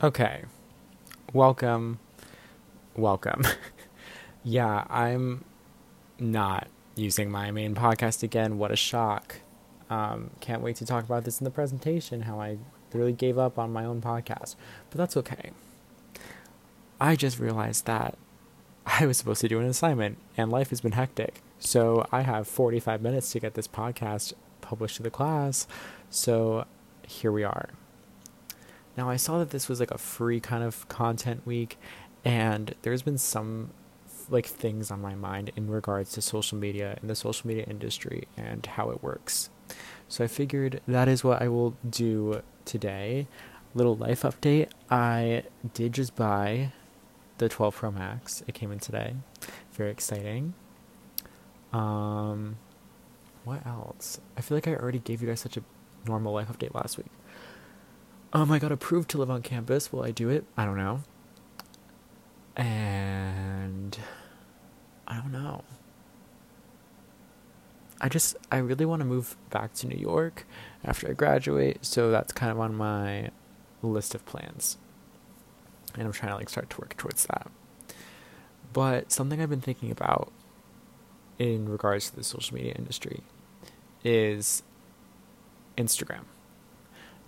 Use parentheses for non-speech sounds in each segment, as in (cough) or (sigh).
Okay. Welcome. Welcome. (laughs) yeah, I'm not using my main podcast again. What a shock. Um, can't wait to talk about this in the presentation how I literally gave up on my own podcast. But that's okay. I just realized that (laughs) I was supposed to do an assignment and life has been hectic. So I have 45 minutes to get this podcast published to the class. So here we are. Now, I saw that this was like a free kind of content week, and there's been some like things on my mind in regards to social media and the social media industry and how it works. So I figured that is what I will do today. Little life update. I did just buy the 12 Pro Max. It came in today. Very exciting. Um what else? I feel like I already gave you guys such a normal life update last week. Um, I got approved to live on campus. Will I do it? I don't know. And I don't know. I just I really want to move back to New York after I graduate, so that's kind of on my list of plans. And I'm trying to like start to work towards that. But something I've been thinking about in regards to the social media industry is Instagram.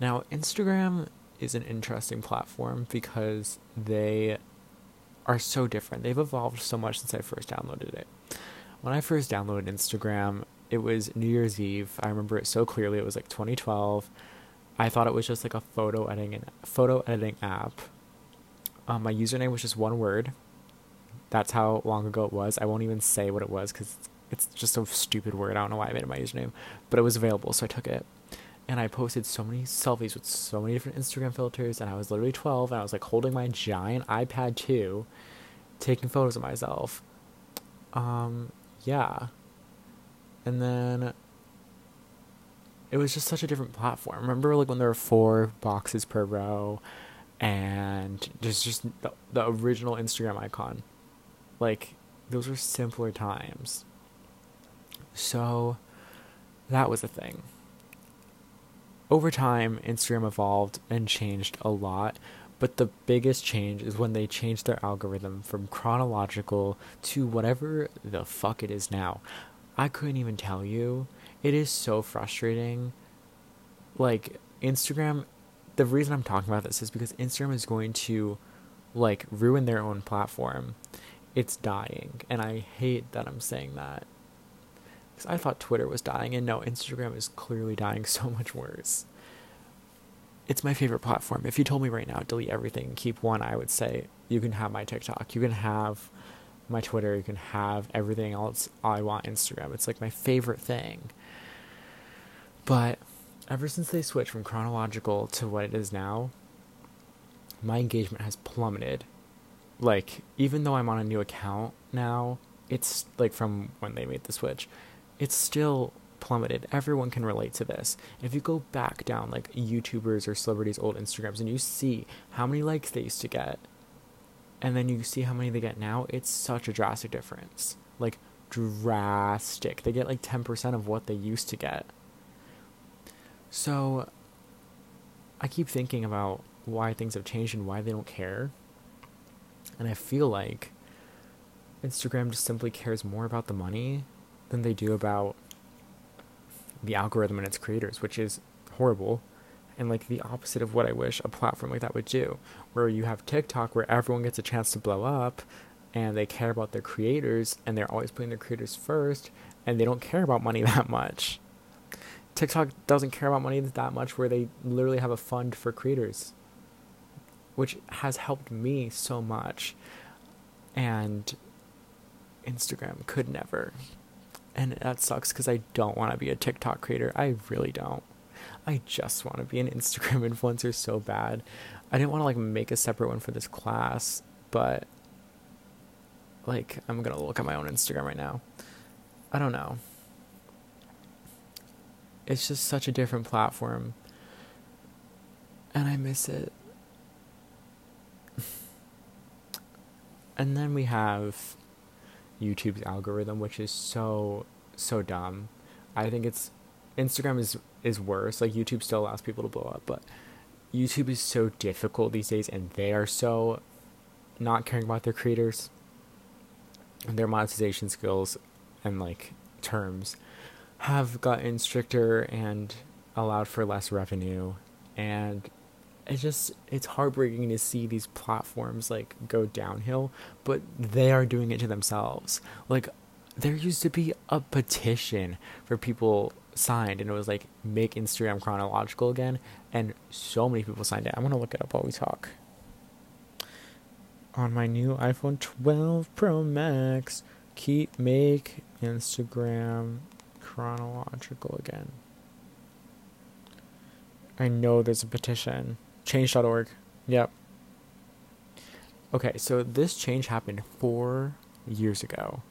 Now, Instagram is an interesting platform because they are so different. They've evolved so much since I first downloaded it. When I first downloaded Instagram, it was New Year's Eve. I remember it so clearly. It was like 2012. I thought it was just like a photo editing photo editing app. Um, my username was just one word. That's how long ago it was. I won't even say what it was because it's just a stupid word. I don't know why I made it my username, but it was available, so I took it and I posted so many selfies with so many different Instagram filters, and I was literally 12, and I was like holding my giant iPad 2, taking photos of myself. Um, yeah. And then it was just such a different platform. Remember, like when there were four boxes per row, and there's just the, the original Instagram icon. Like those were simpler times. So that was a thing over time, Instagram evolved and changed a lot, but the biggest change is when they changed their algorithm from chronological to whatever the fuck it is now. I couldn't even tell you. It is so frustrating. Like, Instagram, the reason I'm talking about this is because Instagram is going to, like, ruin their own platform. It's dying, and I hate that I'm saying that. I thought Twitter was dying, and no, Instagram is clearly dying (laughs) so much worse. It's my favorite platform. If you told me right now, delete everything, keep one, I would say you can have my TikTok, you can have my Twitter, you can have everything else I want Instagram. It's like my favorite thing. But ever since they switched from chronological to what it is now, my engagement has plummeted. Like, even though I'm on a new account now, it's like from when they made the switch it's still plummeted. Everyone can relate to this. If you go back down like YouTubers or celebrities' old Instagrams and you see how many likes they used to get, and then you see how many they get now, it's such a drastic difference. Like, drastic. They get like 10% of what they used to get. So, I keep thinking about why things have changed and why they don't care. And I feel like Instagram just simply cares more about the money than they do about the algorithm and its creators, which is horrible and like the opposite of what I wish a platform like that would do. Where you have TikTok where everyone gets a chance to blow up and they care about their creators and they're always putting their creators first and they don't care about money (laughs) that much. TikTok doesn't care about money that much where they literally have a fund for creators, which has helped me so much. And Instagram could never and that sucks because I don't want to be a TikTok creator. I really don't. I just want to be an (laughs) Instagram influencer so bad. I didn't want to like make a separate one for this class, but like I'm gonna look at my own Instagram right now. I don't know. It's just such a different platform, and I miss it. (laughs) and then we have YouTube's algorithm, which is so so dumb. I think it's Instagram is is worse. Like YouTube still allows people to blow up, but YouTube is so difficult these days, and they are so not caring about their creators and their monetization skills and like terms have gotten stricter and allowed for less revenue and it's just it's heartbreaking to see these platforms like go downhill but they are doing it to themselves. Like there used to be a petition for people signed and it was like make instagram chronological again and so many people signed it. I'm gonna look it up while we talk. On my new iphone 12 pro max keep make instagram chronological again. I know there's a petition Change.org. Yep. Okay, so this change happened four years ago.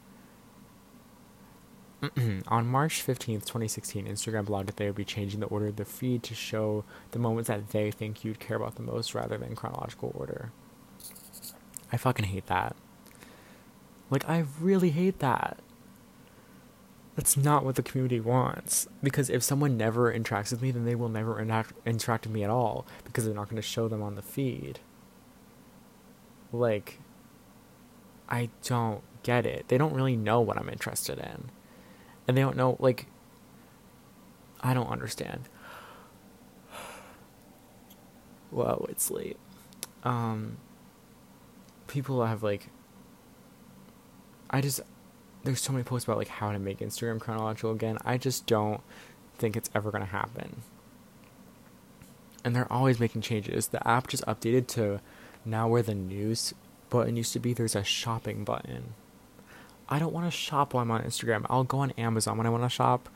(clears throat) On March 15th, 2016, Instagram blogged that they would be changing the order of the feed to show the moments that they think you'd care about the most rather than chronological order. I fucking hate that. Like, I really hate that. That's not what the community wants. Because if someone never interacts with me, then they will never interact, interact with me at all because they're not going to show them on the feed. Like, I don't get it. They don't really know what I'm interested in. And they don't know, like, I don't understand. (sighs) Whoa, it's late. Um, people have, like, I just, there's so many posts about like how to make Instagram chronological again. I just don't think it's ever going to happen. And they're always making changes. The app just updated to now where the news button used to be, there's a shopping button. I don't want to shop while I'm on Instagram. I'll go on Amazon when I want to shop.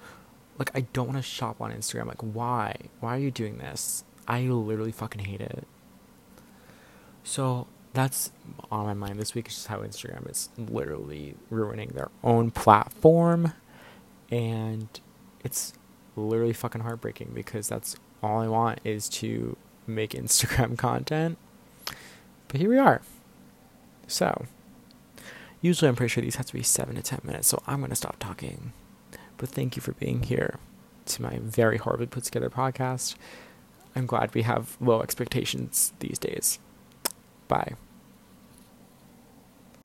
Like, I don't want to shop on Instagram. Like, why? Why are you doing this? I literally fucking hate it. So, that's on my mind this week is just how Instagram is literally ruining their own platform. And it's literally fucking heartbreaking because that's all I want is to make (laughs) Instagram content. But here we are. So, usually I'm pretty sure these have to be 7 to 10 minutes, so I'm going to stop talking. But thank you for being here to my very horribly put together podcast. I'm glad we have low expectations these days. Bye.